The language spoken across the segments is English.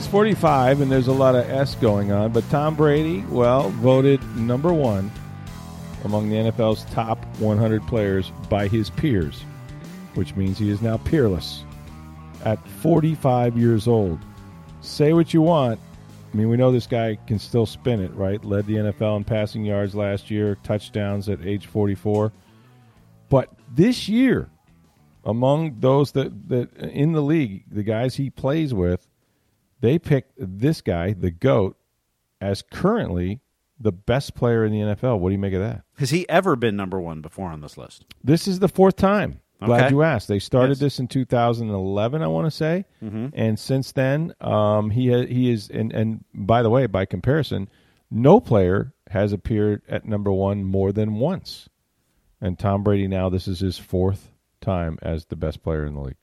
He's 45, and there's a lot of S going on. But Tom Brady, well, voted number one among the NFL's top 100 players by his peers, which means he is now peerless at 45 years old. Say what you want. I mean, we know this guy can still spin it, right? Led the NFL in passing yards last year, touchdowns at age 44. But this year, among those that, that in the league, the guys he plays with, they picked this guy, the GOAT, as currently the best player in the NFL. What do you make of that? Has he ever been number one before on this list? This is the fourth time. Glad Okay. you asked. They started Yes. this in 2011, I want to say, Mm-hmm. and since then, um, he ha- he is. And, and by the way, by comparison, no player has appeared at number one more than once. And Tom Brady now, this is his fourth time as the best player in the league.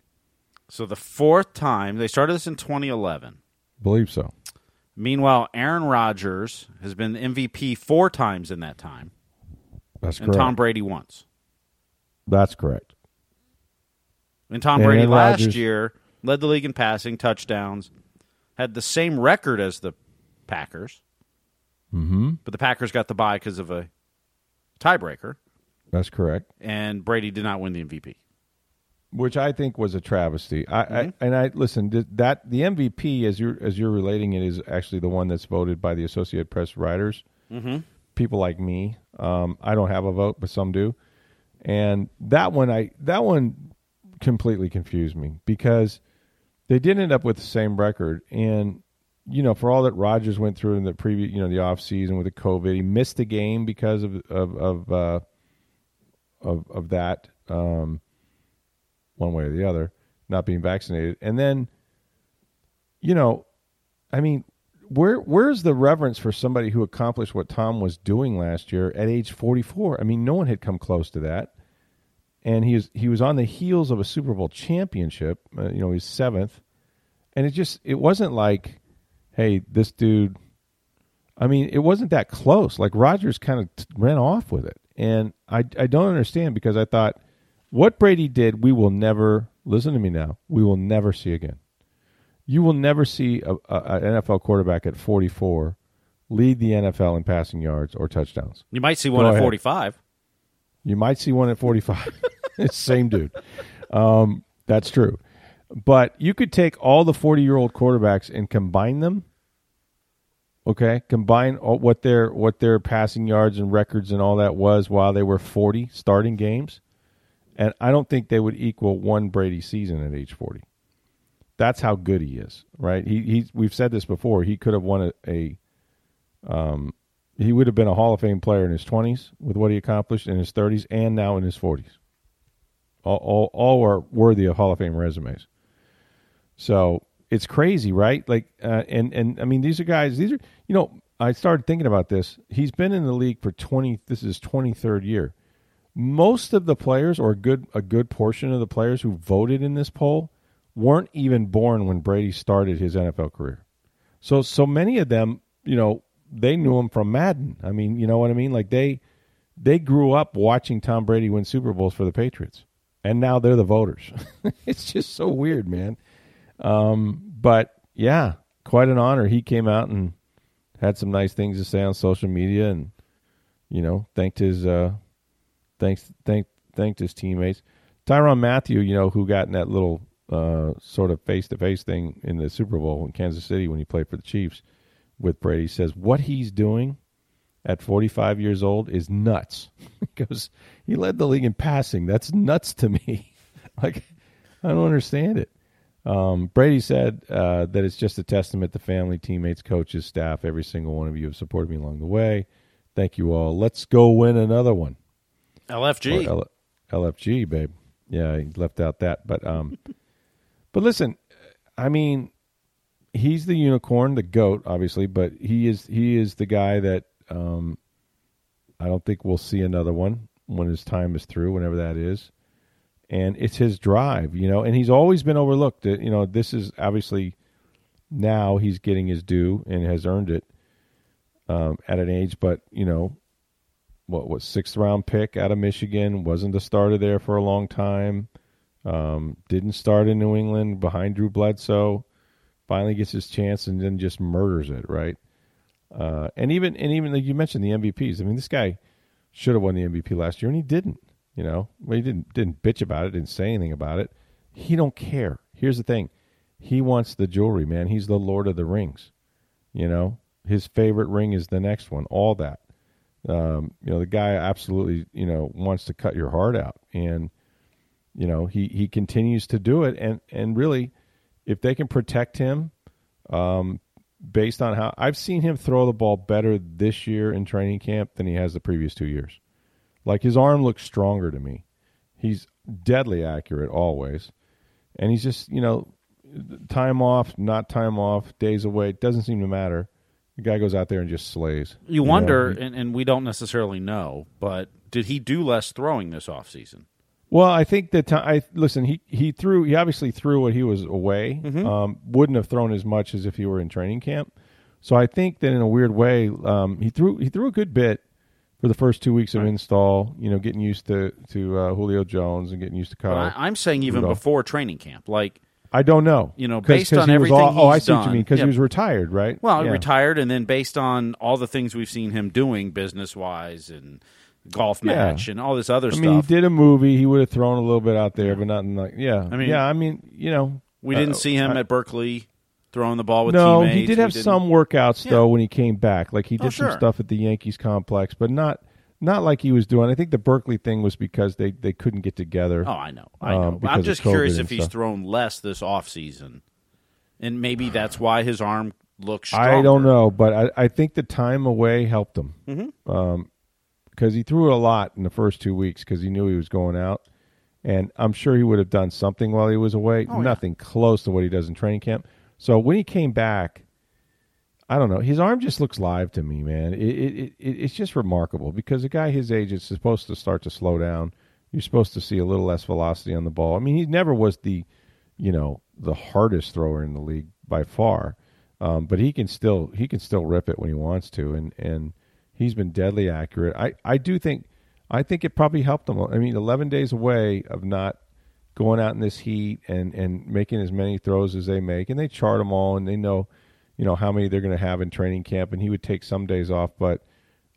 So the fourth time they started this in 2011. Believe so. Meanwhile, Aaron Rodgers has been MVP four times in that time, That's and correct. Tom Brady once. That's correct. And Tom Brady last Rodgers- year led the league in passing, touchdowns, had the same record as the Packers. Mm-hmm. But the Packers got the bye because of a tiebreaker, That's correct. and Brady did not win the MVP. Which I think was a travesty. I, Mm-hmm. I and I listen th- that the MVP as you're as you're relating it is actually the one that's voted by the Associated Press writers. Mm-hmm. People like me, um, I don't have a vote, but some do, and that one I that one completely confused me because they did end up with the same record and. You know, for all that Rodgers went through in the previous, you know, the off season with the COVID, he missed a game because of of of uh, of, of that. Um, one way or the other, not being vaccinated. And then, you know, I mean, where where's the reverence for somebody who accomplished what Tom was doing last year at age 44? I mean, no one had come close to that. And he was he was on the heels of a Super Bowl championship, uh, you know, he's 7th. And it just it wasn't like, hey, this dude I mean, it wasn't that close. Like Rodgers kind of t- ran off with it, and I I don't understand because I thought what Brady did, we will never listen to me now. We will never see again. You will never see an NFL quarterback at 44 lead the NFL in passing yards or touchdowns. You might see one Go at ahead. 45. You might see one at 45. it's the same dude. Um, that's true. But you could take all the 40 year old quarterbacks and combine them. Okay, combine all, what their what their passing yards and records and all that was while they were 40 starting games, and I don't think they would equal one Brady season at age 40. That's how good he is, right? He he. We've said this before. He could have won a, a um, he would have been a Hall of Fame player in his 20s with what he accomplished in his 30s and now in his 40s. All, all, all are worthy of Hall of Fame resumes. So it's crazy, right? Like, uh, and and I mean, these are guys. These are you know. I started thinking about this. He's been in the league for 20. This is his 23rd year. Most of the players, or a good a good portion of the players who voted in this poll, weren't even born when Brady started his NFL career. So so many of them, you know, they knew him from Madden. I mean, you know what I mean? Like they they grew up watching Tom Brady win Super Bowls for the Patriots. And now they're the voters. it's just so weird, man. Um, but yeah, quite an honor. He came out and had some nice things to say on social media and you know, thanked his uh thanks thanked thanked his teammates. Tyrann Mathieu, you know, who got in that little uh, sort of face to face thing in the Super Bowl in Kansas City when he played for the Chiefs with Brady, says what he's doing at 45 years old is nuts. because he led the league in passing. That's nuts to me. like, I don't understand it. Um, Brady said uh, that it's just a testament to family, teammates, coaches, staff. Every single one of you have supported me along the way. Thank you all. Let's go win another one. LFG. L- LFG, babe. Yeah, he left out that. But um, but listen, I mean, he's the unicorn, the goat, obviously, but he is he is the guy that um, I don't think we'll see another one when his time is through, whenever that is. And it's his drive, you know, and he's always been overlooked. You know, this is obviously now he's getting his due and has earned it um, at an age, but you know, what was sixth round pick out of Michigan, wasn't the starter there for a long time. Um, didn't start in New England behind Drew Bledsoe. Finally gets his chance and then just murders it, right? Uh, and even and even like you mentioned the MVPs. I mean, this guy should have won the MVP last year, and he didn't. You know, well, he didn't didn't bitch about it, didn't say anything about it. He don't care. Here's the thing: he wants the jewelry, man. He's the Lord of the Rings. You know, his favorite ring is the next one. All that. Um, you know, the guy absolutely, you know, wants to cut your heart out, and you know, he he continues to do it. And and really, if they can protect him, um, based on how I've seen him throw the ball better this year in training camp than he has the previous two years. Like his arm looks stronger to me. He's deadly accurate always. And he's just, you know, time off, not time off, days away, it doesn't seem to matter. The guy goes out there and just slays. You, wonder, and, and we don't necessarily know, but did he do less throwing this offseason? Well, I think that I listen. He he threw. He obviously threw what he was away. Mm-hmm. Um, wouldn't have thrown as much as if he were in training camp. So I think that in a weird way, um, he threw he threw a good bit for the first two weeks of install. You know, getting used to to uh, Julio Jones and getting used to But Kyle. I, I'm saying even Rudolph. before training camp, like I don't know. You know, based on everything all- oh, I see what you done. mean because Yeah. he was retired, right? well, yeah. retired, and then based on all the things we've seen him doing business wise and golf Yeah. match and all this other I stuff. mean, he did a movie. He would have thrown a little bit out there, but nothing like yeah. I mean- yeah. I mean, you know, we uh, didn't see him I- at Berkeley throwing the ball with no, teammates. he did have some workouts Yeah. though when he came back. Like he Oh, did some sure. stuff at the Yankees complex, but not not like he was doing. I think the Berkeley thing was because they they couldn't get together. Oh, I know, I um, know. because I'm just curious if he's stuff. thrown less this off season, and maybe that's why his arm looks. Stronger. I don't know, but I, I think the time away helped him. Mm-hmm. Um, because he threw a lot in the first two weeks because he knew he was going out, and I'm sure he would have done something while he was away. Oh, yeah. Nothing close to what he does in training camp. So when he came back, I don't know. His arm just looks live to me, man. It, it, it it's just remarkable because a guy his age is supposed to start to slow down. You're supposed to see a little less velocity on the ball. I mean, he never was the, you know, the hardest thrower in the league by far, um, but he can still he can still rip it when he wants to, and and he's been deadly accurate. I I do think I think it probably helped him. I mean, 11 days away of not going out in this heat and and making as many throws as they make, and they chart them all, and they know, you know, how many they're going to have in training camp, and he would take some days off, but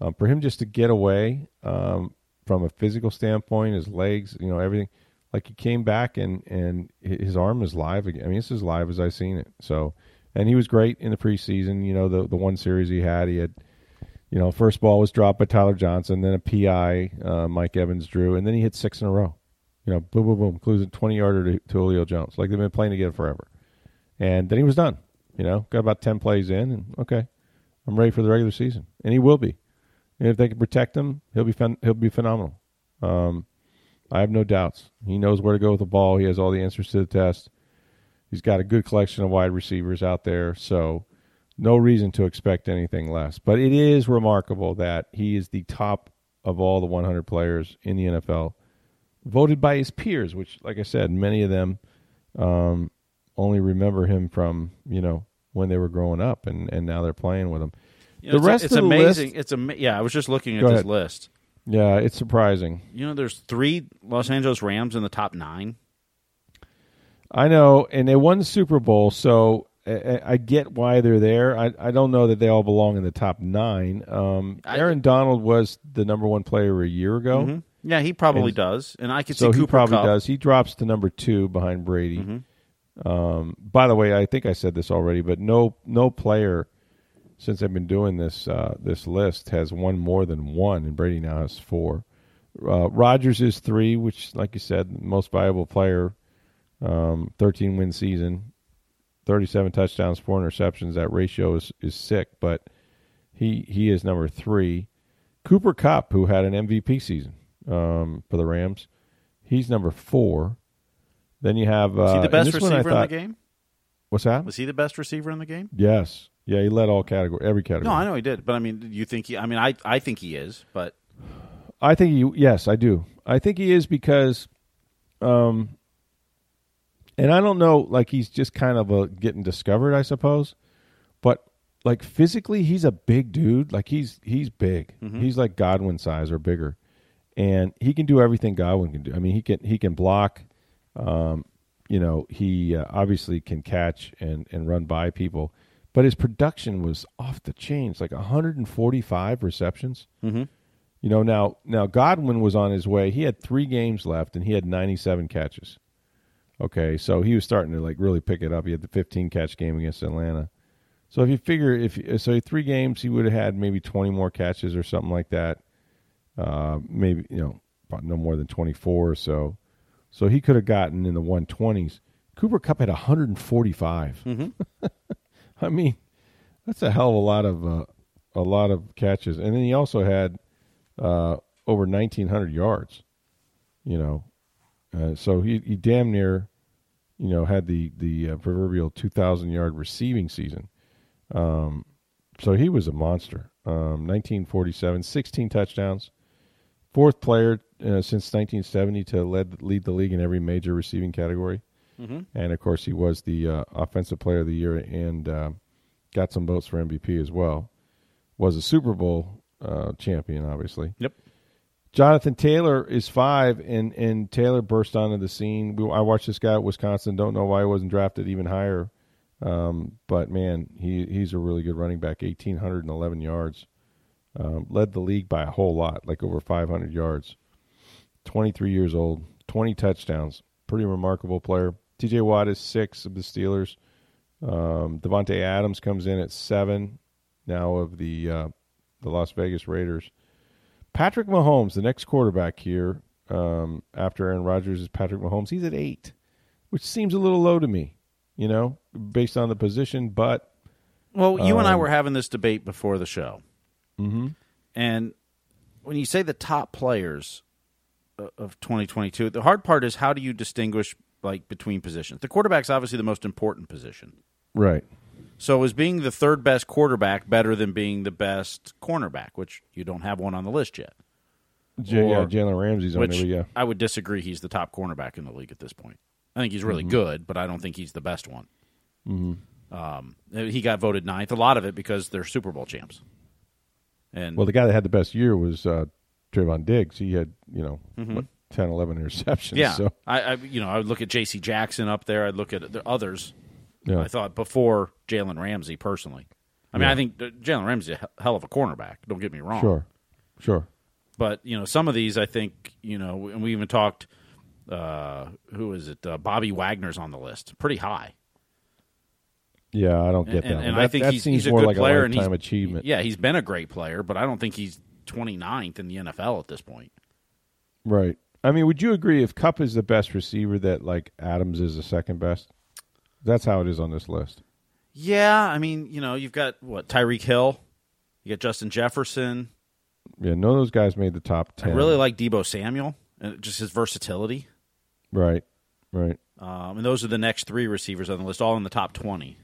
um, for him just to get away um, from a physical standpoint, his legs, you know, everything, like he came back and and his arm is live again. I mean, it's as live as I've seen it. So, and he was great in the preseason. You know, the the one series he had, he had you know, first ball was dropped by Tyler Johnson, then a PI, uh, Mike Evans drew, and then he hit six in a row. You know, boom, boom, boom, includes a 20 yarder to, to Julio Jones. Like they've been playing together forever. And then he was done. You know, got about 10 plays in, and okay, I'm ready for the regular season. And he will be. And if they can protect him, he'll be phen- he'll be phenomenal. Um, I have no doubts. He knows where to go with the ball. He has all the answers to the test. He's got a good collection of wide receivers out there. So, no reason to expect anything less. But it is remarkable that he is the top of all the 100 players in the NFL, voted by his peers, which, like I said, many of them um, only remember him from you know when they were growing up, and, and now they're playing with them. You know, the it's, rest it's of the amazing. list- It's am- yeah. I was just looking at this ahead. list. Yeah, it's surprising. You know, there's three Los Angeles Rams in the top nine. I know, and they won the Super Bowl, so I- I, I get why they're there. I, I don't know that they all belong in the top nine. Um, I- Aaron Donald was the number one player a year ago. Mhm. Yeah, he probably And- does, and I could see. So see he probably Kupp. does. He drops to number two behind Brady. Mm-hmm. Um, by the way, I think I said this already, but no no player since I've been doing this uh, this list has won more than one, and Brady now has four. Uh, Rodgers is three, which, like you said, most valuable player, um, thirteen win season, thirty seven touchdowns, four interceptions. That ratio is is sick, but he he is number three. Cooper Kupp, who had an MVP season um, for the Rams, He's number four. Then you have uh, he the best this one I receiver in the game? What's that? Was he the best receiver in the game? Yes. Yeah, he led all category, every category. No, I know he did, but I mean, do you think he? I mean, I I think he is, but I think he. Yes, I do. I think he is because, um, and I don't know, like he's just kind of a getting discovered, I suppose. But like physically, he's a big dude. Like he's he's big. He's like Godwin size or bigger, and he can do everything Godwin can do. I mean, he can he can block. Um, you know, he uh, obviously can catch and and run by people, but his production was off the chains. Like 145 receptions. mm-hmm. You know, now now Godwin was on his way. He had three games left, and he had 97 catches. Okay, so he was starting to like really pick it up. He had the 15 catch game against Atlanta. So if you figure if so, three games he would have had maybe 20 more catches or something like that. Uh, maybe you know, no more than 24 or so. So he could have gotten in the 120s. Cooper Kupp had 145. I mean, that's a hell of a lot of uh, a lot of catches, and then he also had uh, over 1,900 yards. You know, uh, so he, he damn near, you know, had the the uh, proverbial 2,000 yard receiving season. Um, so he was a monster. Um, 1947, 16 touchdowns, fourth player uh, since 1970 to lead lead the league in every major receiving category. Mm-hmm. And of course, he was the uh, offensive player of the year and uh, got some votes for MVP as well. Was a Super Bowl uh, champion, obviously. Yep. Jonathan Taylor is five, and and Taylor burst onto the scene. We, I watched this guy at Wisconsin. Don't know why he wasn't drafted even higher, um, but man, he he's a really good running back. Eighteen hundred and eleven yards, um, led the league by a whole lot, like over five hundred yards. Twenty three years old, twenty touchdowns, pretty remarkable player. T.J. Watt is six of the Steelers. Um, Davante Adams comes in at seven now of the uh, the Las Vegas Raiders. Patrick Mahomes, the next quarterback here um, after Aaron Rodgers is Patrick Mahomes. He's at eight, which seems a little low to me, you know, based on the position. But Well, you and I Um, were having this debate before the show, mm-hmm. and when you say the top players of 2022, the hard part is how do you distinguish like between positions? The quarterback's obviously the most important position. right, So is being the third best quarterback better than being the best cornerback, which you don't have one on the list yet? J- yeah, Or- Jalen Ramsey's on there. Yeah, I would disagree. He's the top cornerback in the league at this point. I think he's really Mm-hmm. good, but I don't think he's the best one. Mm-hmm. Um, he got voted ninth. A lot of it because they're Super Bowl champs. And well, the guy that had the best year was uh, Trevon Diggs. He had you know what, 10, 11 interceptions. Mm-hmm. yeah, so I, I you know I would look at J.C. Jackson up there. I'd look at the others. yeah, I thought before Jalen Ramsey personally. I mean, I think uh, Jalen Ramsey a hell of a cornerback. Don't get me wrong. sure, sure. But you know, some of these, I think, you know, and we even talked. Uh, who is it? Uh, Bobby Wagner's on the list, pretty high. Yeah, I don't get and, that. and one. I think that he's, seems he's a more good like player, a and he's lifetime achievement. Yeah, he's been a great player, but I don't think he's 29th in the NFL at this point. Right. I mean, would you agree if Kupp is the best receiver that like Adams is the second best? That's how it is on this list. Yeah, I mean, you know, you've got what Tyreek Hill, you got Justin Jefferson. Yeah, none of those guys made the top ten. I really like Deebo Samuel and just his versatility. Right. Right. Um, and those are the next three receivers on the list, all in the top 20.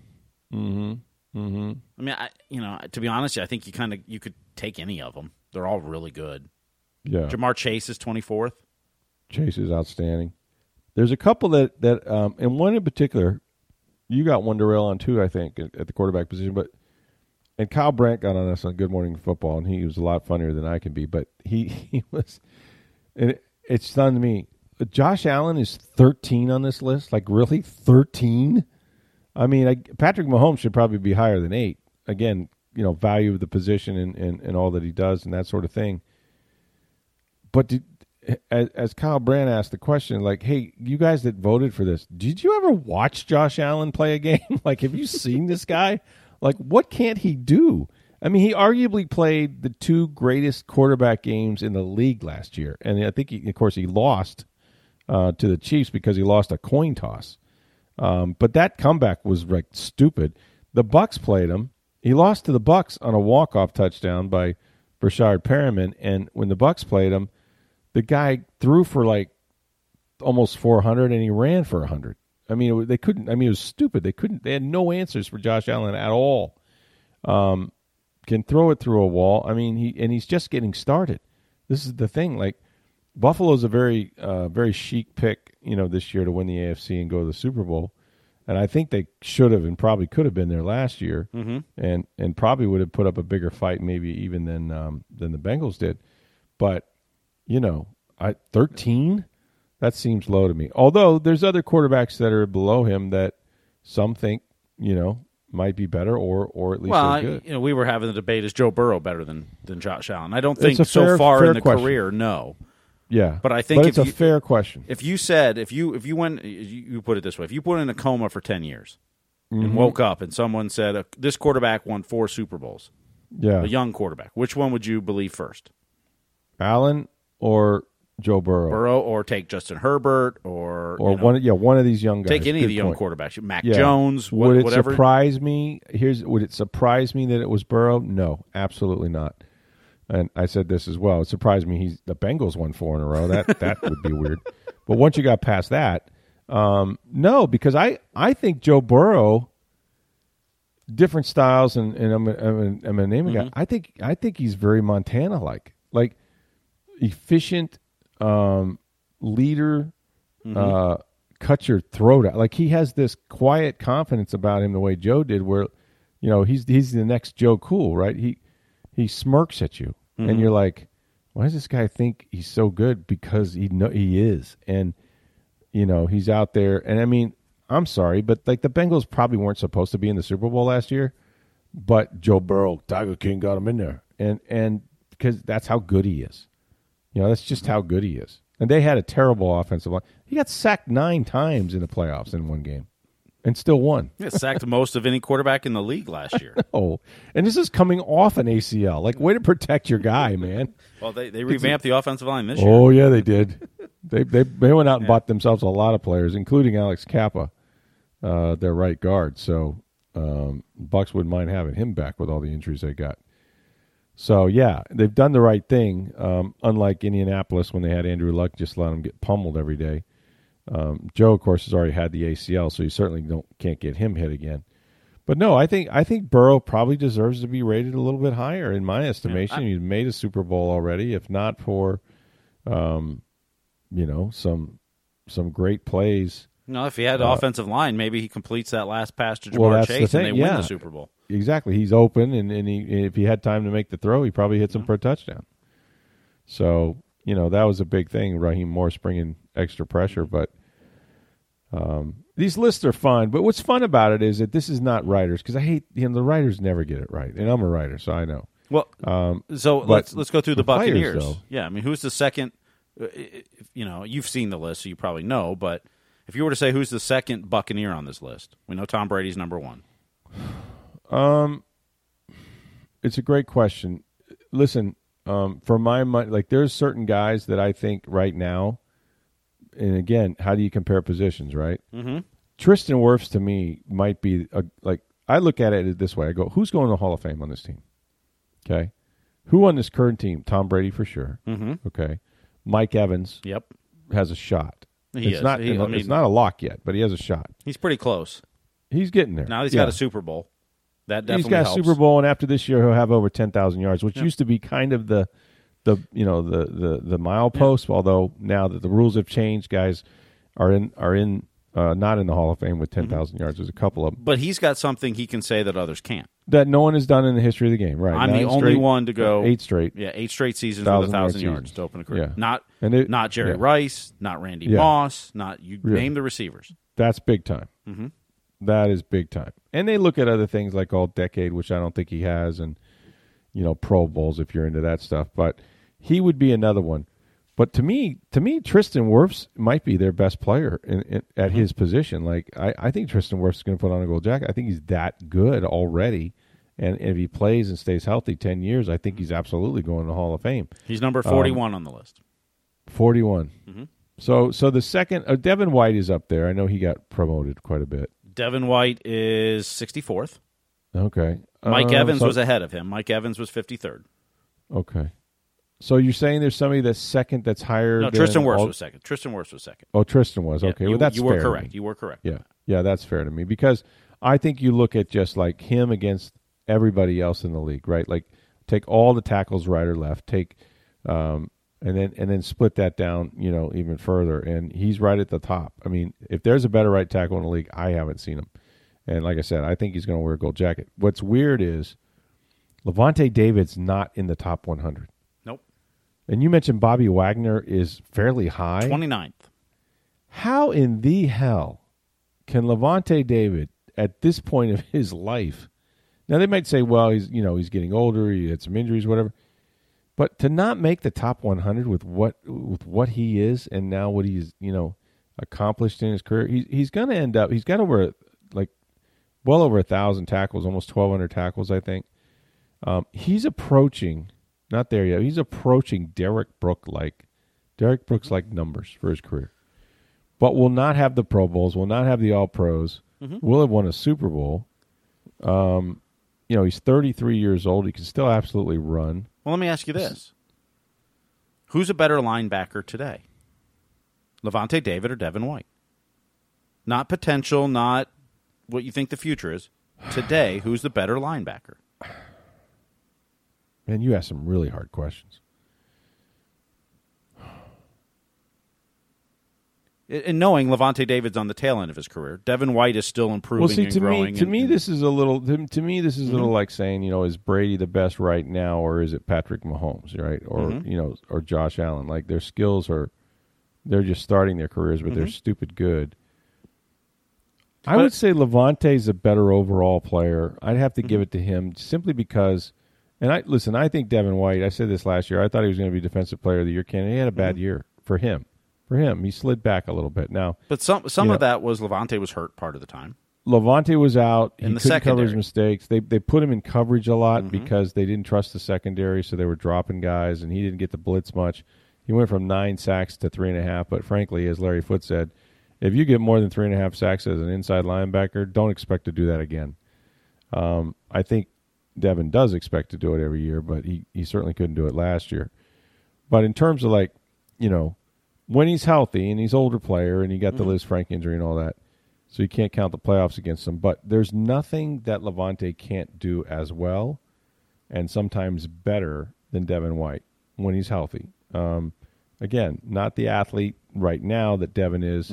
Mm-hmm. Mm-hmm. I mean, I, you know, to be honest, I think you kind of you could take any of them. They're all really good. Yeah. Ja'Marr Chase is 24th. Chase is outstanding. There's a couple that that um, and one in particular, you got one derail on too, I think, at, at the quarterback position. But and Kyle Brandt got on us on Good Morning Football, and he was a lot funnier than I can be. But he he was, and it, it stunned me. Josh Allen is 13 on this list. Like really 13? I mean, I, Patrick Mahomes should probably be higher than eight. Again, you know, value of the position and, and, and all that he does and that sort of thing. But did, as, as Kyle Brandt asked the question, like, hey, you guys that voted for this, did you ever watch Josh Allen play a game? like, have you seen this guy? Like, what can't he do? I mean, he arguably played the two greatest quarterback games in the league last year, and I think, he, of course, he lost uh, to the Chiefs because he lost a coin toss. Um, but that comeback was like stupid. The Bucks played him. He lost to the Bucks on a walk-off touchdown by Breshad Perriman, and when the Bucks played him, the guy threw for like almost 400 and he ran for 100. I mean, they couldn't. I mean, it was stupid. They couldn't. They had no answers for Josh Allen at all. Um, can throw it through a wall. I mean, he and he's just getting started. This is the thing. Like Buffalo's a very, uh, very chic pick, you know, this year to win the AFC and go to the Super Bowl. And I think they should have and probably could have been there last year, mm-hmm. and and probably would have put up a bigger fight, maybe even than um, than the Bengals did. But you know, I thirteen that seems low to me. Although there's other quarterbacks that are below him that some think you know might be better or or at least well, good. you know, we were having the debate: is Joe Burrow better than than Josh Allen? I don't think fair, so far in the question. career, no. Yeah, But I think but if it's a you- fair question. If you said if you if you went you put it this way, if you put in a coma for ten years Mm-hmm. and woke up and someone said uh, this quarterback won four Super Bowls, Yeah, a young quarterback, which one would you believe first? Allen or Joe Burrow, Burrow or take Justin Herbert or or you know, one. Yeah, one of these young guys. take any of Good the young point. quarterbacks, Mac Yeah. Jones, wha- would it whatever. surprise me? Here's would it surprise me that it was Burrow? No, absolutely not. And I said this as well. It surprised me. He's the Bengals won four in a row. That that would be weird. But once you got past that, um, no, because I I think Joe Burrow, different styles, and, and I'm a, I'm a, I'm a name a guy. I think I think he's very Montana like, like efficient um, leader. Uh, cut your throat out. Like he has this quiet confidence about him, the way Joe did. Where, you know, he's he's the next Joe Cool, right? He he smirks at you, and mm-hmm. you're like, why does this guy think he's so good? Because he know he is, and you know he's out there. And I mean, I'm sorry, but like the Bengals probably weren't supposed to be in the Super Bowl last year, but Joe Burrow, Tiger King got him in there, and and because that's how good he is. You know, that's just how good he is. And they had a terrible offensive line. He got sacked nine times in the playoffs in one game, and still won. Yeah, sacked most of any quarterback in the league last year. Oh, and this is coming off an ACL. Like, way to protect your guy, man. Well, they, they revamped the offensive line this year. Oh yeah, they did. they they they went out and bought themselves a lot of players, including Alex Cappa, uh, their right guard. So um, Bucks wouldn't mind having him back with all the injuries they got. So yeah, they've done the right thing. Um, unlike Indianapolis when they had Andrew Luck, just let him get pummeled every day. Um, Joe, of course, has already had the ACL, so you certainly don't can't get him hit again. But no, I think I think Burrow probably deserves to be rated a little bit higher in my estimation. He's made a Super Bowl already, if not for, um, you know, some some great plays. No, if he had offensive line, maybe he completes that last pass to Ja'Marr Uh, Well, that's the Chase and they win the Super Bowl. Exactly, he's open, and, and he if he had time to make the throw, he probably hits him for a touchdown. So you know that was a big thing. Raheem Morris bringing extra pressure, but um, these lists are fun. But what's fun about it is that this is not writers because I hate you know the writers never get it right, and I'm a writer, so I know. Well, Um, so let's let's go through the, the Buccaneers. though. yeah, I mean, who's the second? uh, You know, you've seen the list, so you probably know. But if you were to say who's the second Buccaneer on this list, we know Tom Brady's number one. Um, It's a great question. Listen, um, for my money, like there's certain guys that I think right now, and again, how do you compare positions, right? Mm-hmm. Tristan Wirfs to me might be a, like I look at it this way. I go, who's going to the Hall of Fame on this team? Okay, who on this current team? Tom Brady for sure. Mm-hmm. Okay, Mike Evans Yep, has a shot. He it's is. not. He- I it's mean- not a lock yet, but he has a shot. he's pretty close. He's getting there. Now he's Yeah. got a Super Bowl. That He's definitely got helps. Super Bowl, and after this year, he'll have over ten thousand yards, which used to be kind of the, the you know the the the mile post. Although now that the rules have changed, guys are in are in uh, not in the Hall of Fame with Mm-hmm. 10,000 yards. There's a couple of them But he's got something he can say that others can't. that no one has done in the history of the game. Right? I'm the only straight- one to go eight straight. Yeah, eight straight seasons with a Thousand yards seasons. to open a career. Yeah. Not And it- not Jerry yeah. Rice, not Randy Yeah. Moss, not you Yeah. name the receivers. That's big time. Mm-hmm. is big time. And they look at other things like all decade, which I don't think he has, and you know Pro Bowls if you're into that stuff. But he would be another one. But to me, to me, Tristan Wirfs might be their best player in, in, at his position. Like I, I think Tristan Wirfs is going to put on a gold jacket. I think he's that good already. And if he plays and stays healthy ten years, I think he's absolutely going to the Hall of Fame. He's number Um, 41 on the list. 41. Mm-hmm. So, so the second, uh, Devin White is up there. I know he got promoted quite a bit. Devin White is 64th. Okay. Mike Um, Evans so- was ahead of him. Mike Evans was 53rd. Okay. So you're saying there's somebody that's second that's higher? No, Tristan Wirfs all- was second. Tristan Wirfs was second. Oh, Tristan was Yeah, okay. you, well, that's you were correct. You were correct. Yeah, yeah, that's fair to me because I think you look at just like him against everybody else in the league, right? Like take all the tackles right or left, take, um, and then and then split that down, you know, even further, and he's right at the top. I mean, if there's a better right tackle in the league, I haven't seen him, and like I said, I think he's going to wear a gold jacket. What's weird is Lavonte David's not in the top 100, Nope. and you mentioned Bobby Wagner is fairly high. 29th. How in the hell can Lavonte David at this point of his life? Now they might say, well, he's you know he's getting older, he had some injuries, whatever. But to not make the top 100 with what with what he is and now what he's you know accomplished in his career, he's he's going to end up. He's got over like well over a thousand tackles, almost 1,200 tackles, I think. Um, he's approaching, not there yet. He's approaching Derrick Brook like Derrick Brooks like numbers for his career but will not have the Pro Bowls, will not have the All Pros, will have won a Super Bowl. Um, you know, he's 33 years old. He can still absolutely run. Well, let me ask you this: Who's a better linebacker today, Lavonte David or Devin White? Not potential, not what you think the future is. Today, who's the better linebacker? Man, you ask some really hard questions. And knowing Lavonte David's on the tail end of his career, Devin White is still improving Well, see, and to me, to and- me, this is a little. To, to me, this is a Mm-hmm. little like saying, you know, is Brady the best right now, or is it Patrick Mahomes, right, or Mm-hmm. you know, or Josh Allen? Like their skills are, they're just starting their careers, but they're stupid good. I Mm-hmm. But- would say Lavonte's a better overall player. I'd have to Mm-hmm. give it to him simply because, and I listen. I think Devin White. I said this last year. I thought he was going to be Defensive Player of the Year candidate. He had a Mm-hmm. bad year for him. For him, he slid back a little bit. Now but some some of know- that was Lavonte was hurt part of the time. Lavonte was out. He In the couldn't cover his mistakes. They they put him in coverage a lot Mm-hmm. because they didn't trust the secondary, so they were dropping guys, and he didn't get the blitz much. He went from nine sacks to three and a half. But frankly, as Larry Foote said, if you get more than three and a half sacks as an inside linebacker, don't expect to do that again. Um, I think Devin does expect to do it every year, but he, he certainly couldn't do it last year. But in terms of like, you know, when he's healthy and he's older player and he got the Lisfranc injury and all that, so you can't count the playoffs against him. But there's nothing that Lavonte can't do as well, and sometimes better than Devin White when he's healthy. Um, again, not the athlete right now that Devin is,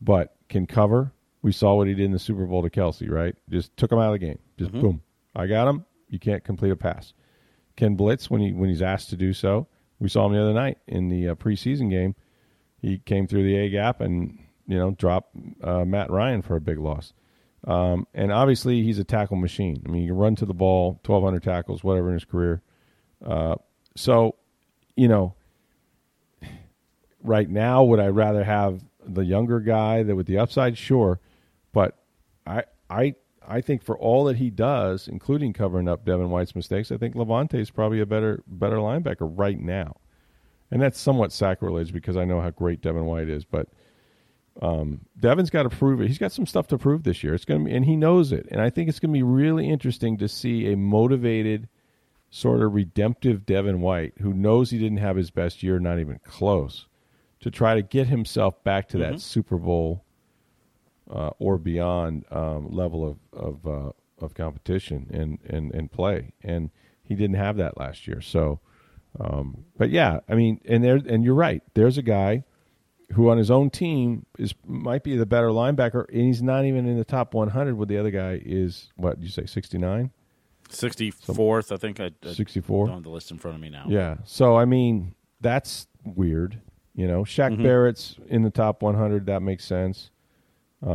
but can cover. We saw what he did in the Super Bowl to Kelce, right? Just took him out of the game. Just boom, I got him. You can't complete a pass. Can blitz when he when he's asked to do so. We saw him the other night in the uh, preseason game. He came through the A gap and you know dropped uh, Matt Ryan for a big loss. Um, and obviously, he's a tackle machine. I mean, he can run to the ball, twelve hundred tackles, whatever in his career. Uh, so, you know, right now, would I rather have the younger guy that with the upside? Sure, but I I I think for all that he does, including covering up Devin White's mistakes, I think Lavonte is probably a better better linebacker right now, and that's somewhat sacrilege because I know how great Devin White is, but. Um, Devin's got to prove it. He's got some stuff to prove this year. It's going to be, and he knows it. And I think it's going to be really interesting to see a motivated, sort of redemptive Devin White who knows he didn't have his best year, not even close, to try to get himself back to that Super Bowl uh, or beyond um, level of of, uh, of competition and, and and play. And he didn't have that last year. So, um, but yeah, I mean, and there and you're right. There's a guy who on his own team is might be the better linebacker, and he's not even in the top 100. Where the other guy is, what did you say, 69, Sixty fourth, I think. I, I 64. don't have the list in front of me now. Yeah. So I mean, that's weird. You know, Shaq Mm-hmm. Barrett's in the top 100. That makes sense. Yeah,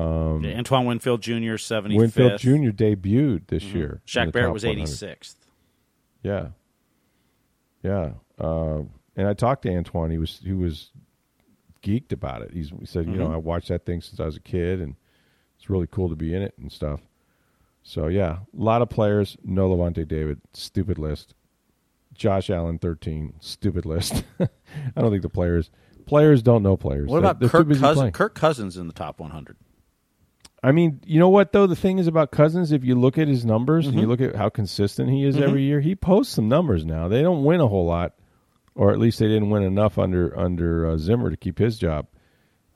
Antoine Winfield Jr. seventy Winfield. Jr. debuted this year. Mm-hmm. Shaq Barrett was 100. eighty sixth. Yeah. Yeah. Uh, and I talked to Antoine. He was he was geeked about it. He's, he said, you Mm-hmm. know, I watched that thing since I was a kid, and it's really cool to be in it and stuff. So yeah, a lot of players. No Lavonte David, stupid list. Josh Allen, thirteen, stupid list. I don't think the players players don't know players. What about they're Kirk Cousins? Kirk Cousins in the top one hundred. I mean, you know what though? The thing is about Cousins. If you look at his numbers and you Mm-hmm. look at how consistent he is every year, he posts some numbers now. They don't win a whole lot, or at least they didn't win enough under under uh, Zimmer to keep his job.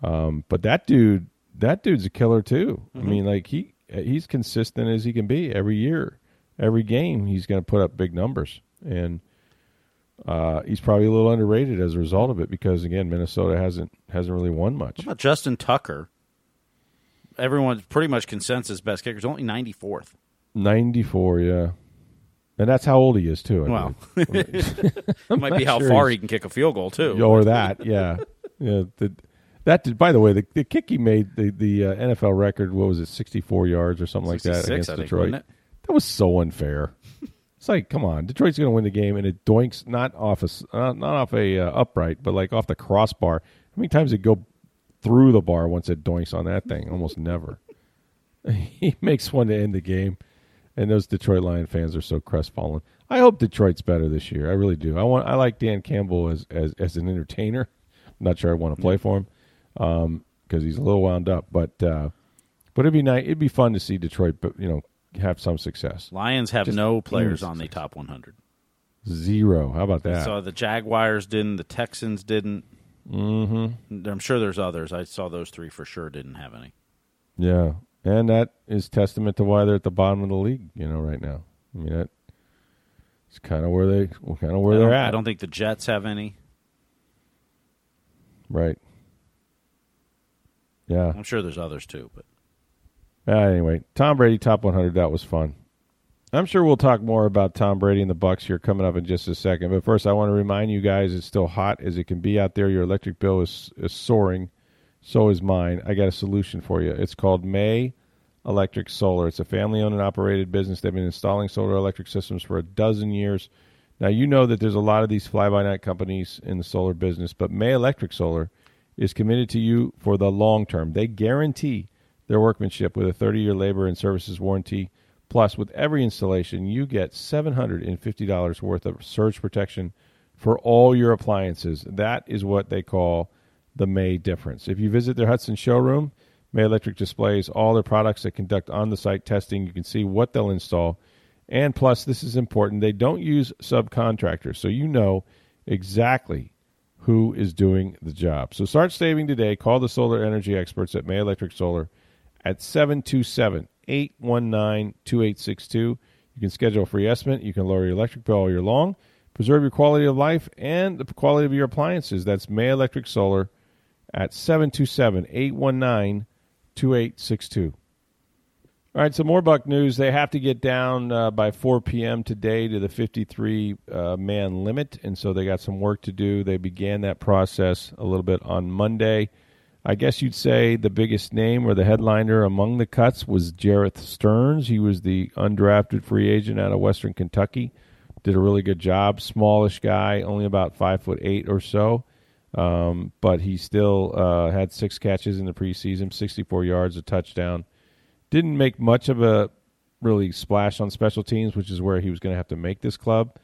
Um, but that dude, that dude's a killer too. I mean, like he he's consistent as he can be every year, every game. He's going to put up big numbers, and uh, he's probably a little underrated as a result of it because again, Minnesota hasn't hasn't really won much. What about Justin Tucker? Everyone's pretty much consensus best kicker is only ninety fourth. Ninety four, yeah, and that's how old he is too. I Wow, might be how sure far he's- he can kick a field goal too. or that, yeah, yeah. The, that did, by the way, the, the kick he made the the uh, NFL record. What was it, sixty four yards or something like that against think, Detroit? That was so unfair. it's like, come on, Detroit's going to win the game, and it doinks not off a uh, not off a uh, upright, but like off the crossbar. How many times did it go through the bar once it doinks on that thing? Almost never. he makes one to end the game, and those Detroit Lion fans are so crestfallen. I hope Detroit's better this year. I really do. I want. I like Dan Campbell as as, as an entertainer. I'm not sure I want to play for him because he's a little wound up, but uh, but it'd be nice. It'd be fun to see Detroit, but you know, have some success. Lions have Just no players on the top one hundred. Zero. How about that? So the Jaguars didn't, the Texans didn't. Mm-hmm. I'm sure there's others. I saw those three for sure didn't have any. Yeah, and that is testament to why they're at the bottom of the league. You know, right now. I mean, that it's kind of where they kind of where they're at. I don't think the Jets have any. Right. Yeah. I'm sure there's others too, but Uh, anyway, Tom Brady top 100. That was fun. I'm sure we'll talk more about Tom Brady and the Bucks here coming up in just a second. But first, I want to remind you guys it's still hot as it can be out there. Your electric bill is, is soaring. So is mine. I got a solution for you. It's called May Electric Solar. It's a family owned and operated business. They've been installing solar electric systems for a dozen years. Now, you know that there's a lot of these fly by night companies in the solar business, but May Electric Solar is committed to you for the long term. They guarantee their workmanship with a 30 year labor and services warranty. Plus, with every installation, you get $750 worth of surge protection for all your appliances. That is what they call the May difference. If you visit their Hudson showroom, May Electric displays all their products that conduct on the site testing. You can see what they'll install. And plus, this is important, they don't use subcontractors, so you know exactly who is doing the job. So start saving today. Call the solar energy experts at May Electric Solar at 727 819 2862. You can schedule a free estimate. You can lower your electric bill all year long, preserve your quality of life and the quality of your appliances. That's May Electric Solar at 727 819 2862. All right, so more Buck news. They have to get down uh, by 4 p.m. today to the 53 uh, man limit, and so they got some work to do. They began that process a little bit on Monday. I guess you'd say the biggest name or the headliner among the cuts was Jerreth Sterns. He was the undrafted free agent out of Western Kentucky. Did a really good job. Smallish guy, only about five foot eight or so, um, but he still uh, had six catches in the preseason, 64 yards, a touchdown didn't make much of a really splash on special teams, which is where he was going to have to make this club.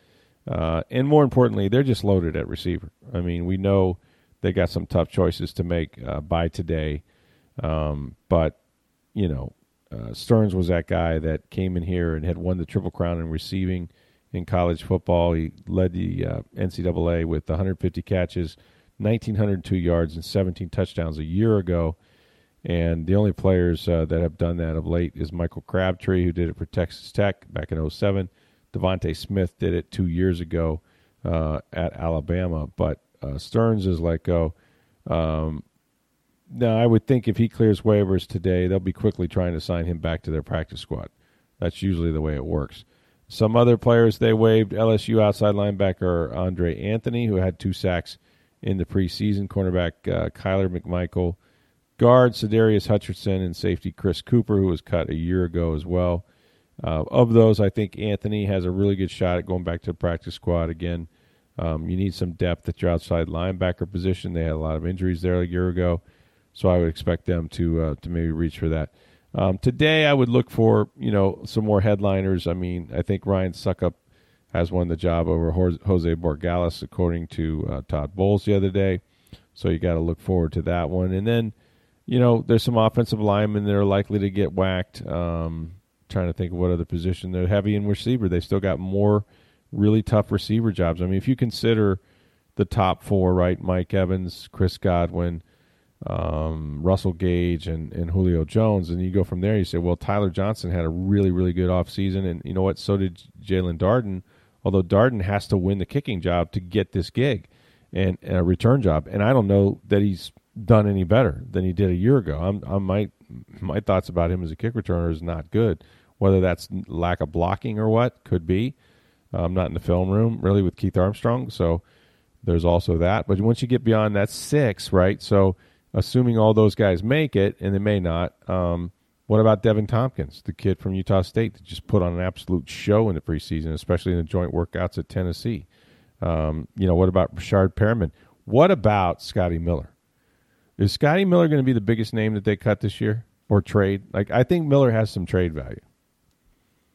Uh, and more importantly, they're just loaded at receiver. I mean, we know they got some tough choices to make uh, by today, um, but you know, uh, Sterns was that guy that came in here and had won the triple crown in receiving in college football. He led the uh, NCAA with 150 catches, 1,902 yards, and 17 touchdowns a year ago. And the only players uh, that have done that of late is Michael Crabtree, who did it for Texas Tech back in 07. DeVonta Smith did it two years ago uh, at Alabama. But uh, Sterns is let go. um, now I would think if he clears waivers today, they'll be quickly trying to sign him back to their practice squad. That's usually the way it works. Some other players they waived LSU outside linebacker Andre Anthony, who had two sacks in the preseason, cornerback uh, Kyler McMichael guard Sadarius Hutcherson and safety Chris Cooper, who was cut a year ago as well. Uh, of those, I think Anthony has a really good shot at going back to the practice squad again. Um, you need some depth at your outside linebacker position. They had a lot of injuries there a year ago, so I would expect them to uh, to maybe reach for that. Um, today, I would look for you know some more headliners. I mean, I think Ryan Succop has won the job over Jose Borregales, according to uh, Todd Bowles the other day. So you got to look forward to that one, and then you know, there's some offensive linemen that are likely to get whacked. Um, trying to think of what other position they're heavy in receiver. They still got more really tough receiver jobs. I mean, if you consider the top four, right? Mike Evans, Chris Godwin, um, Russell Gage, and, and Julio Jones. And you go from there, you say, well, Tyler Johnson had a really, really good offseason. And you know what? So did Jaelon Darden, although Darden has to win the kicking job to get this gig and, and a return job. And I don't know that he's done any better than he did a year ago. I'm, I'm my, my thoughts about him as a kick returner is not good. Whether that's lack of blocking or what, could be. I'm not in the film room really with Keith Armstrong, so there's also that. But once you get beyond that six, right? So assuming all those guys make it, and they may not, um, what about Deven Thompkins, the kid from Utah State that just put on an absolute show in the preseason, especially in the joint workouts at Tennessee? Um, you know, what about Breshad Perriman? What about Scotty Miller? Is Scotty Miller going to be the biggest name that they cut this year or trade? Like, I think Miller has some trade value.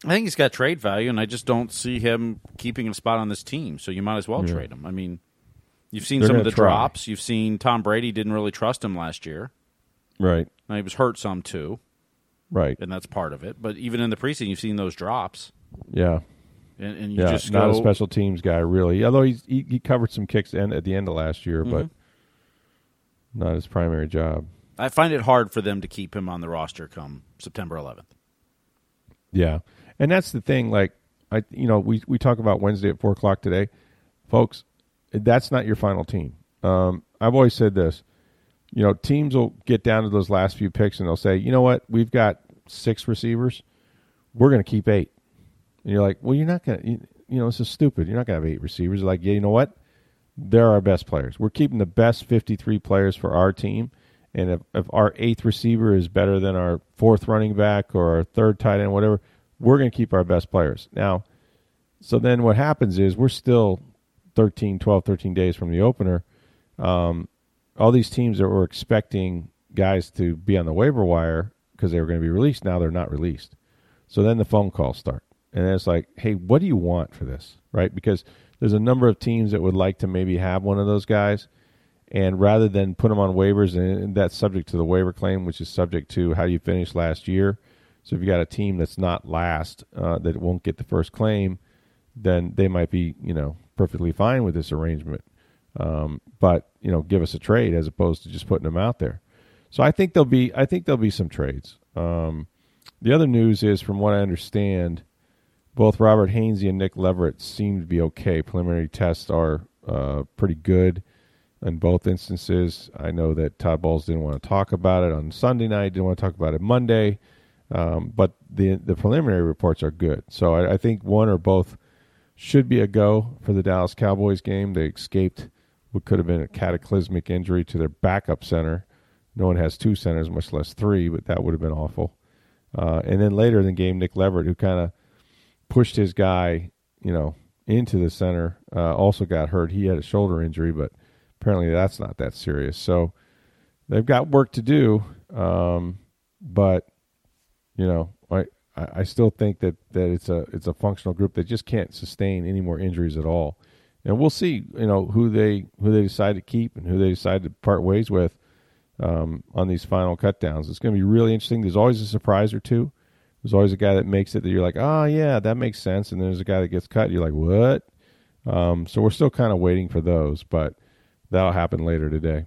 I think he's got trade value, and I just don't see him keeping a spot on this team. So you might as well Yeah. trade him. I mean, you've seen They're some of the try. drops. You've seen Tom Brady didn't really trust him last year. Right, Now, he was hurt some too, right. and that's part of it. But even in the preseason, you've seen those drops, Yeah. and, and you yeah, just not go, a special teams guy, really. Although he's, he he covered some kicks end, at the end of last year, but Mm-hmm. not his primary job. I find it hard for them to keep him on the roster come September 11th. Yeah, and that's the thing. Like I, you know, we we talk about Wednesday at four o'clock today, folks. That's not your final team. Um, I've always said this. You know, teams will get down to those last few picks and they'll say, you know what, we've got six receivers, we're going to keep eight. And you're like, well, you're not going to. You, you know, this is stupid. You're not going to have eight receivers. Like, yeah, you know what? They're our best players. We're keeping the best 53 players for our team. And if, if our eighth receiver is better than our fourth running back or our third tight end, whatever, we're going to keep our best players. Now, so then what happens is we're still 13, 12, 13 days from the opener. Um, all these teams that were expecting guys to be on the waiver wire because they were going to be released, now they're not released. So then the phone calls start. And it's like, hey, what do you want for this? Right? Because there's a number of teams that would like to maybe have one of those guys. And rather than put them on waivers, and, that's subject to the waiver claim, which is subject to how you finished last year. So if you got a team that's not last, uh, that won't get the first claim, then they might be, you know, perfectly fine with this arrangement. Um, but you know, give us a trade as opposed to just putting them out there. So I think there'll be, I think there'll be some trades. Um, the other news is, from what I understand, both Robert Hainsey and Nick Leverett seem to be okay. Preliminary tests are uh, pretty good in both instances. I know that Todd Bowles didn't want to talk about it on Sunday night, didn't want to talk about it Monday, um, but the the preliminary reports are good. So I, I think one or both should be a go for the Dallas Cowboys game. They escaped what could have been a cataclysmic injury to their backup center. No one has two centers, much less three, but that would have been awful. Uh, and then later in the game, Nick Leverett, who kind of pushed his guy, you know, into the center, uh, also got hurt. He had a shoulder injury, but apparently that's not that serious. So they've got work to do, um, but you know, I, I still think that, that it's a it's a functional group that just can't sustain any more injuries at all. And we'll see, you know, who they who they decide to keep and who they decide to part ways with um, on these final cutdowns. It's going to be really interesting. There's always a surprise or two. There's always a guy that makes it that you're like, oh yeah, that makes sense, and then there's a guy that gets cut. You're like, what? Um, so we're still kind of waiting for those, but that'll happen later today.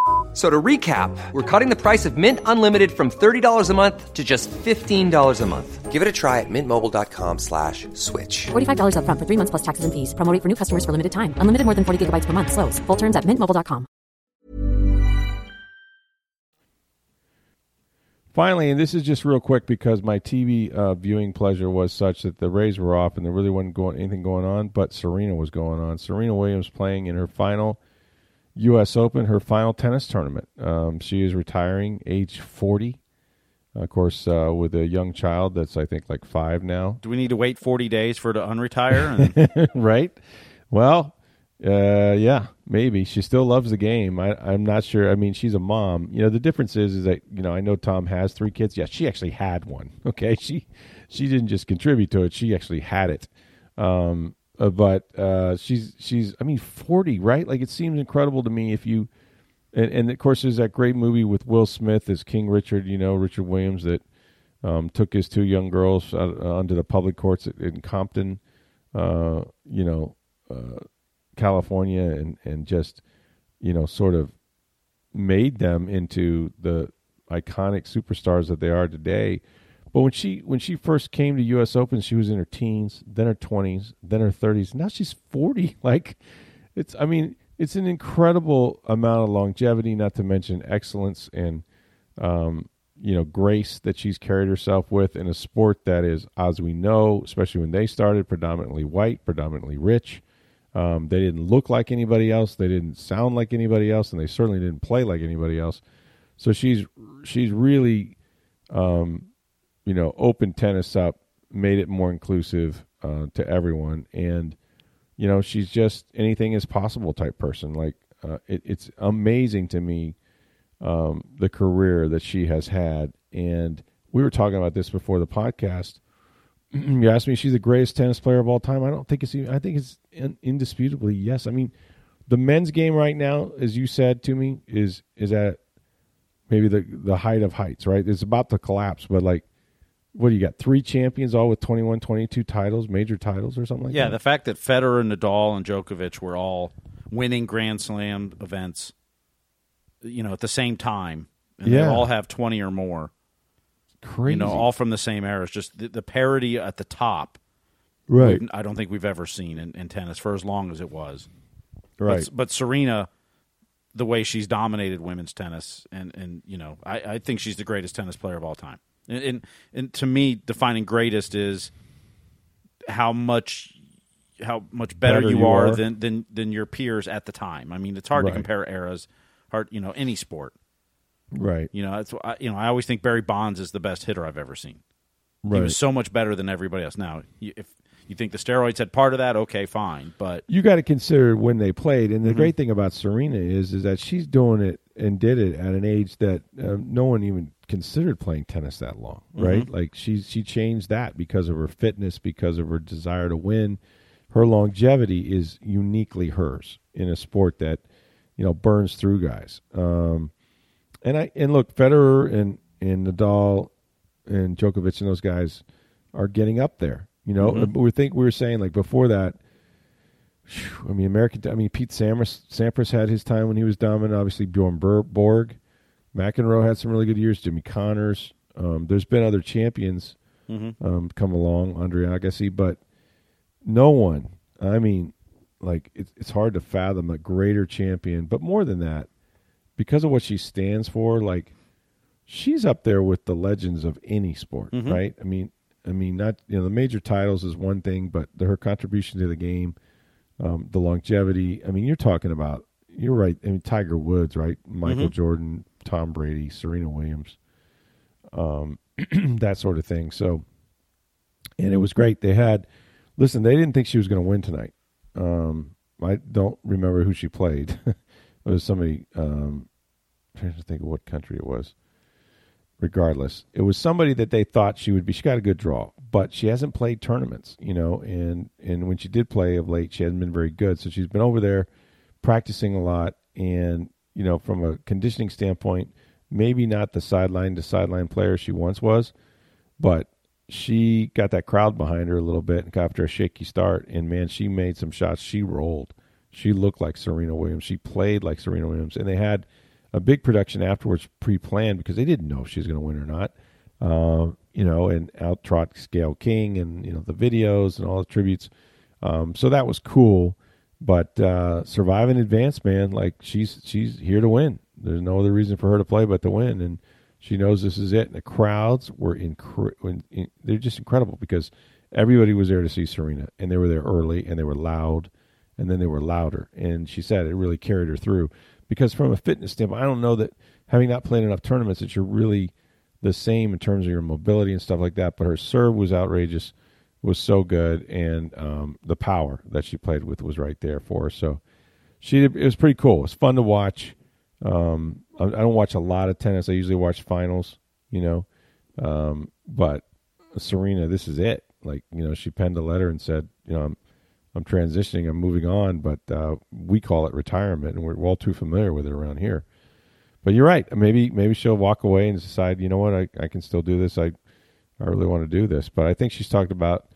F- So to recap, we're cutting the price of Mint Unlimited from $30 a month to just $15 a month. Give it a try at mintmobile.com slash switch. $45 upfront for three months plus taxes and fees. Promo rate for new customers for limited time. Unlimited more than 40 gigabytes per month. Slows. Full terms at mintmobile.com. Finally, and this is just real quick because my TV uh, viewing pleasure was such that the Rays were off and there really wasn't going anything going on, but Serena was going on. Serena Williams playing in her final U.S. Open, her final tennis tournament. Um, she is retiring, age forty. Of course, uh, with a young child that's I think like five now. Do we need to wait 40 days for her to unretire? And right? Well, uh, yeah, maybe she still loves the game. I, I'm not sure. I mean, she's a mom. You know, the difference is, is that you know, I know Tom has three kids. Yeah, she actually had one. Okay, she she didn't just contribute to it; she actually had it. Um, uh, but uh, she's she's I mean forty, right? Like it seems incredible to me if you. And, and of course, there's that great movie with Will Smith as King Richard. You know, Richard Williams that um, took his two young girls uh, onto the public courts in Compton, uh, you know, uh, California, and and just you know sort of made them into the iconic superstars that they are today. But when she when she first came to U.S. Open, she was in her teens, then her twenties, then her thirties. Now she's forty. Like it's, I mean, it's an incredible amount of longevity. Not to mention excellence and um, you know grace that she's carried herself with in a sport that is, as we know, especially when they started, predominantly white, predominantly rich. Um, they didn't look like anybody else. They didn't sound like anybody else, and they certainly didn't play like anybody else. So she's she's really, um, you know, opened tennis up, made it more inclusive uh, to everyone, and you know, she's just anything is possible type person. Like uh, it, it's amazing to me um, the career that she has had, and we were talking about this before the podcast you asked me, she's the greatest tennis player of all time. I don't think it's. I think it's indisputably yes. I mean, the men's game right now, as you said to me, is is at maybe the the height of heights. Right, it's about to collapse. But like, what do you got? Three champions, all with 21, 22 titles, major titles, or something like yeah, that. Yeah, the fact that Federer, Nadal, and Djokovic were all winning Grand Slam events, you know, at the same time, and Yeah. they all have twenty or more. Crazy, You know, all from the same era. It's just the, the parity at the top. right, I don't think we've ever seen in, in tennis for as long as it was. right. But, but Serena, the way she's dominated women's tennis, and, and you know, I, I think she's the greatest tennis player of all time. And, and and to me, defining greatest is how much how much better, Better you, you are, are. than, than than your peers at the time. I mean, it's hard Right. to compare eras. Hard, you know, any sport. right, You know, it's I, you know, I always think Barry Bonds is the best hitter I've ever seen. right. He was so much better than everybody else. Now, if you think the steroids had part of that, okay, fine. But you got to consider when they played. Mm-hmm. And the great thing about Serena is is that she's doing it and did it at an age that um, no one even considered playing tennis that long, Mm-hmm. right? Like she she changed that because of her fitness, because of her desire to win. Her longevity is uniquely hers in a sport that you know burns through guys. Um, and I and look, Federer and and Nadal and Djokovic and those guys are getting up there. You know, Mm-hmm. we think we were saying like before that. I mean, American. I mean, Pete Sampras, Sampras had his time when he was dominant. Obviously, Bjorn Bor- Borg, McEnroe had some really good years. Jimmy Connors. Um, there's been other champions Mm-hmm. um, come along, Andre Agassi, but no one. I mean, like it's it's hard to fathom a greater champion. But more than that, because of what she stands for, like she's up there with the legends of any sport, Mm-hmm. right? I mean, I mean, not you know the major titles is one thing, but the, her contribution to the game, um, the longevity. I mean, you're talking about. You're right. I mean, Tiger Woods, right? Michael Mm-hmm. Jordan, Tom Brady, Serena Williams, um, that sort of thing. So, and it was great. They had. Listen, they didn't think she was going to win tonight. Um, I don't remember who she played. it was somebody. Um, trying to think of what country it was. Regardless, it was somebody that they thought she would be. She got a good draw, but she hasn't played tournaments, you know. And and when she did play of late, she hasn't been very good. So she's been over there practicing a lot, and you know, from a conditioning standpoint, maybe not the sideline to sideline player she once was, but she got that crowd behind her a little bit and got after a shaky start, and man, she made some shots. She rolled. She looked like Serena Williams. She played like Serena Williams, and they had a big production afterwards, pre-planned because they didn't know if she was going to win or not. Uh, you know, and out trot Gayle King, and you know the videos and all the tributes. Um, so that was cool. But uh, survive and advance, man. Like she's she's here to win. There's no other reason for her to play but to win, and she knows this is it. And the crowds were incre- in, in, they're just incredible because everybody was there to see Serena, and they were there early, and they were loud, and then they were louder. And she said it really carried her through because from a fitness standpoint, I don't know that having not played enough tournaments that you're really the same in terms of your mobility and stuff like that. But her serve was outrageous, was so good, and um, the power that she played with was right there for her. So she it was pretty cool. It was fun to watch. Um, I, I don't watch a lot of tennis. I usually watch finals, you know, um, but Serena, this is it. Like you know, she penned a letter and said, you know, I'm I'm transitioning, I'm moving on, but uh, we call it retirement, and we're all too familiar with it around here. But you're right. Maybe maybe she'll walk away and decide, you know what, I, I can still do this. I I really want to do this. But I think she's talked about,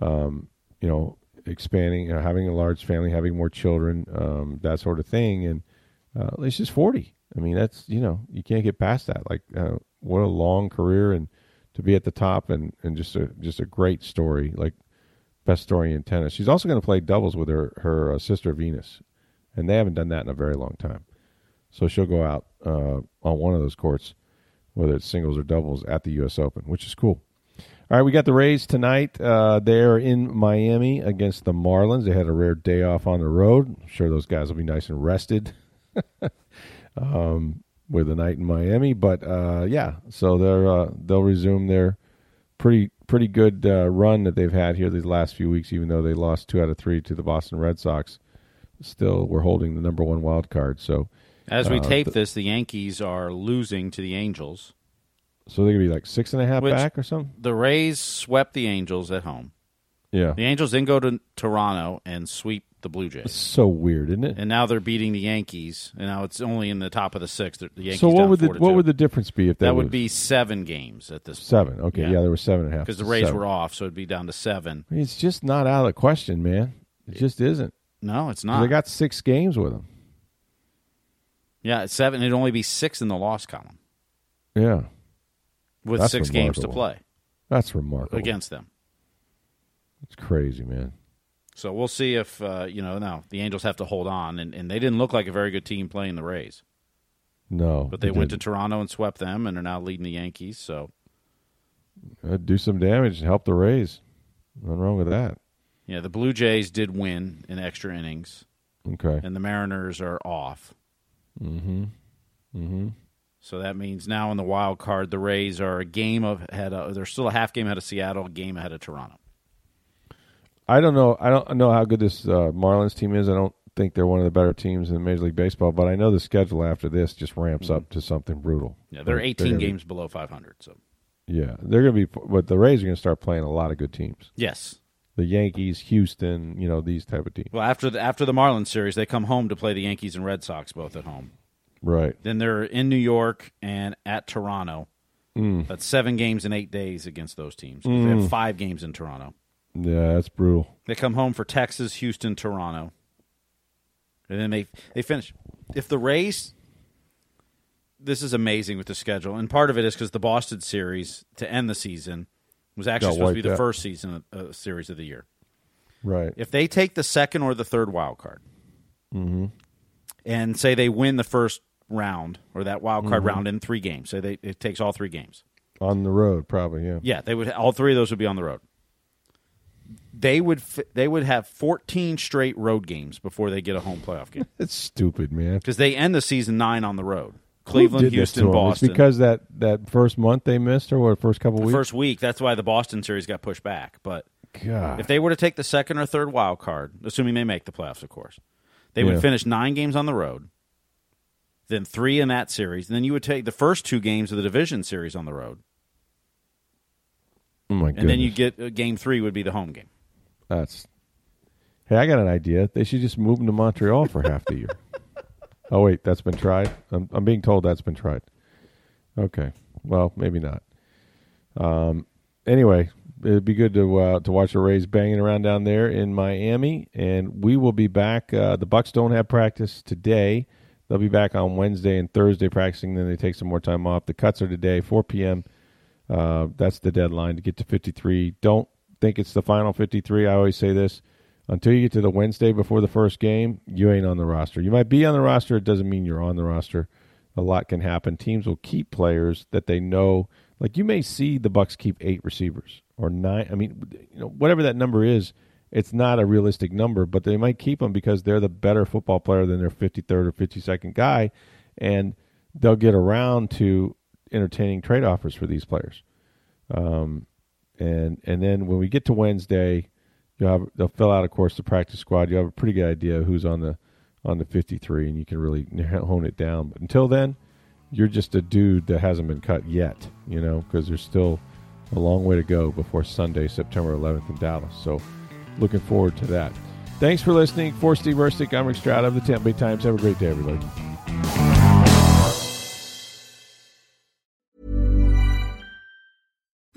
um, you know, expanding, uh, having a large family, having more children, um, that sort of thing. And uh, least she's 40. I mean, that's you know, you can't get past that. Like, uh, what a long career and to be at the top and, and just a just a great story. Like best story in tennis. She's also going to play doubles with her her uh, sister Venus, and they haven't done that in a very long time. So she'll go out uh, on one of those courts, whether it's singles or doubles, at the U.S. Open, which is cool. All right, we got the Rays tonight. Uh, they're in Miami against the Marlins. They had a rare day off on the road. I'm sure those guys will be nice and rested um, with a night in Miami. But uh, yeah, so they're uh, they'll resume their pretty pretty good uh, run that they've had here these last few weeks. Even though they lost two out of three to the Boston Red Sox, still we're holding the number one wild card. So As we Uh, tape th- this, the Yankees are losing to the Angels. So they're gonna be like six and a half Which- back or something. The Rays swept the Angels at home. Yeah, The Angels then go to Toronto and sweep the Blue it's Jays. so weird, isn't it? And now they're beating the Yankees, and now it's only in the top of the sixth. The Yankees so what would the what two. would the difference be if that would be seven games at this point seven? Okay, Yeah. yeah, there were seven and a half because the Rays Seven. were off, so it'd be down to seven. It's just not out of the question, man. It just isn't. No, it's not. They got six games with them. yeah, seven. It'd only be six in the loss column Yeah, with That's six games to play that's remarkable. against them. it's crazy, man. So we'll see if uh, you know. Now the Angels have to hold on, and, and they didn't look like a very good team playing the Rays, No, but they went to didn't. Toronto and swept them, and are now leading the Yankees. So Uh, do some damage and help the Rays. Nothing wrong with that. yeah, the Blue Jays did win in extra innings, Okay. and the Mariners are off. Mm-hmm. Mm-hmm. So that means now in the wild card, the Rays are a game of ahead. Of, they're still a half game ahead of Seattle, a game ahead of Toronto. I don't know. I don't know how good this uh, Marlins team is. I don't think they're one of the better teams in Major League Baseball, but I know the schedule after this just ramps up to something brutal. Mm-hmm. Yeah, they're Like, 18 gonna be- games below 500. So yeah, they're going to be. But the Rays are going to start playing a lot of good teams. yes. The Yankees, Houston, you know these type of teams. Well, after the after the Marlins series, they come home to play the Yankees and Red Sox both at home. Right. Then they're in New York and at Toronto. Mm. That's seven games in eight days against those teams. They have five games in Toronto. Yeah, that's brutal. They come home for Texas, Houston, Toronto, and then they they finish. If the Rays, this is amazing with the schedule, and part of it is because the Boston series to end the season was actually Got supposed to be the out. first season of, uh, series of the year. Right. If they take the second or the third wild card, Mm-hmm. And say they win the first round or that wild card Mm-hmm. round in three games, say they it takes all three games. On the road, probably. Yeah. Yeah, they would. All three of those would be on the road. They would. They would have 14 straight road games before they get a home playoff game It's stupid, man. because they end the season nine on the road. Cleveland, Houston, Boston. It's because that that first month they missed, or what? First couple the weeks. first week. That's why the Boston series got pushed back. But God. if they were to take the second or third wild card, assuming they make the playoffs, of course, they Yeah. would finish nine games on the road, then three in that series, and then you would take the first two games of the division series on the road, oh my goodness. and then you get uh, game three would be the home game. That's. Hey, I got an idea. They should just move them to Montreal for half the year. Oh wait, that's been tried. I'm, I'm being told that's been tried. Okay, well maybe not. Um. Anyway, it'd be good to uh, to watch the Rays banging around down there in Miami, and we will be back. Uh, the Bucks don't have practice today. They'll be back on Wednesday and Thursday practicing. Then they take some more time off. The cuts are today, 4 p.m. Uh, that's the deadline to get to 53. Don't think it's the final 53. I always say this. Until you get to the Wednesday before the first game, you ain't on the roster. You might be on the roster. It doesn't mean you're on the roster. A lot can happen. Teams will keep players that they know. Like you may see the Bucks keep eight receivers or nine. I mean, you know, whatever that number is, it's not a realistic number, but they might keep them because they're the better football player than their 53rd or 52nd guy, and they'll get around to entertaining trade offers for these players. Um, and and then when we get to Wednesday, you'll have they'll fill out, of course, the practice squad. You have a pretty good idea who's on the on the 53, and you can really hone it down. But until then, you're just a dude that hasn't been cut yet, you know, because there's still a long way to go before Sunday, September 11th in Dallas. So, looking forward to that. Thanks for listening. For Steve Burstick, I'm Rick Stroud of the Tampa Bay Times. Have a great day, everybody.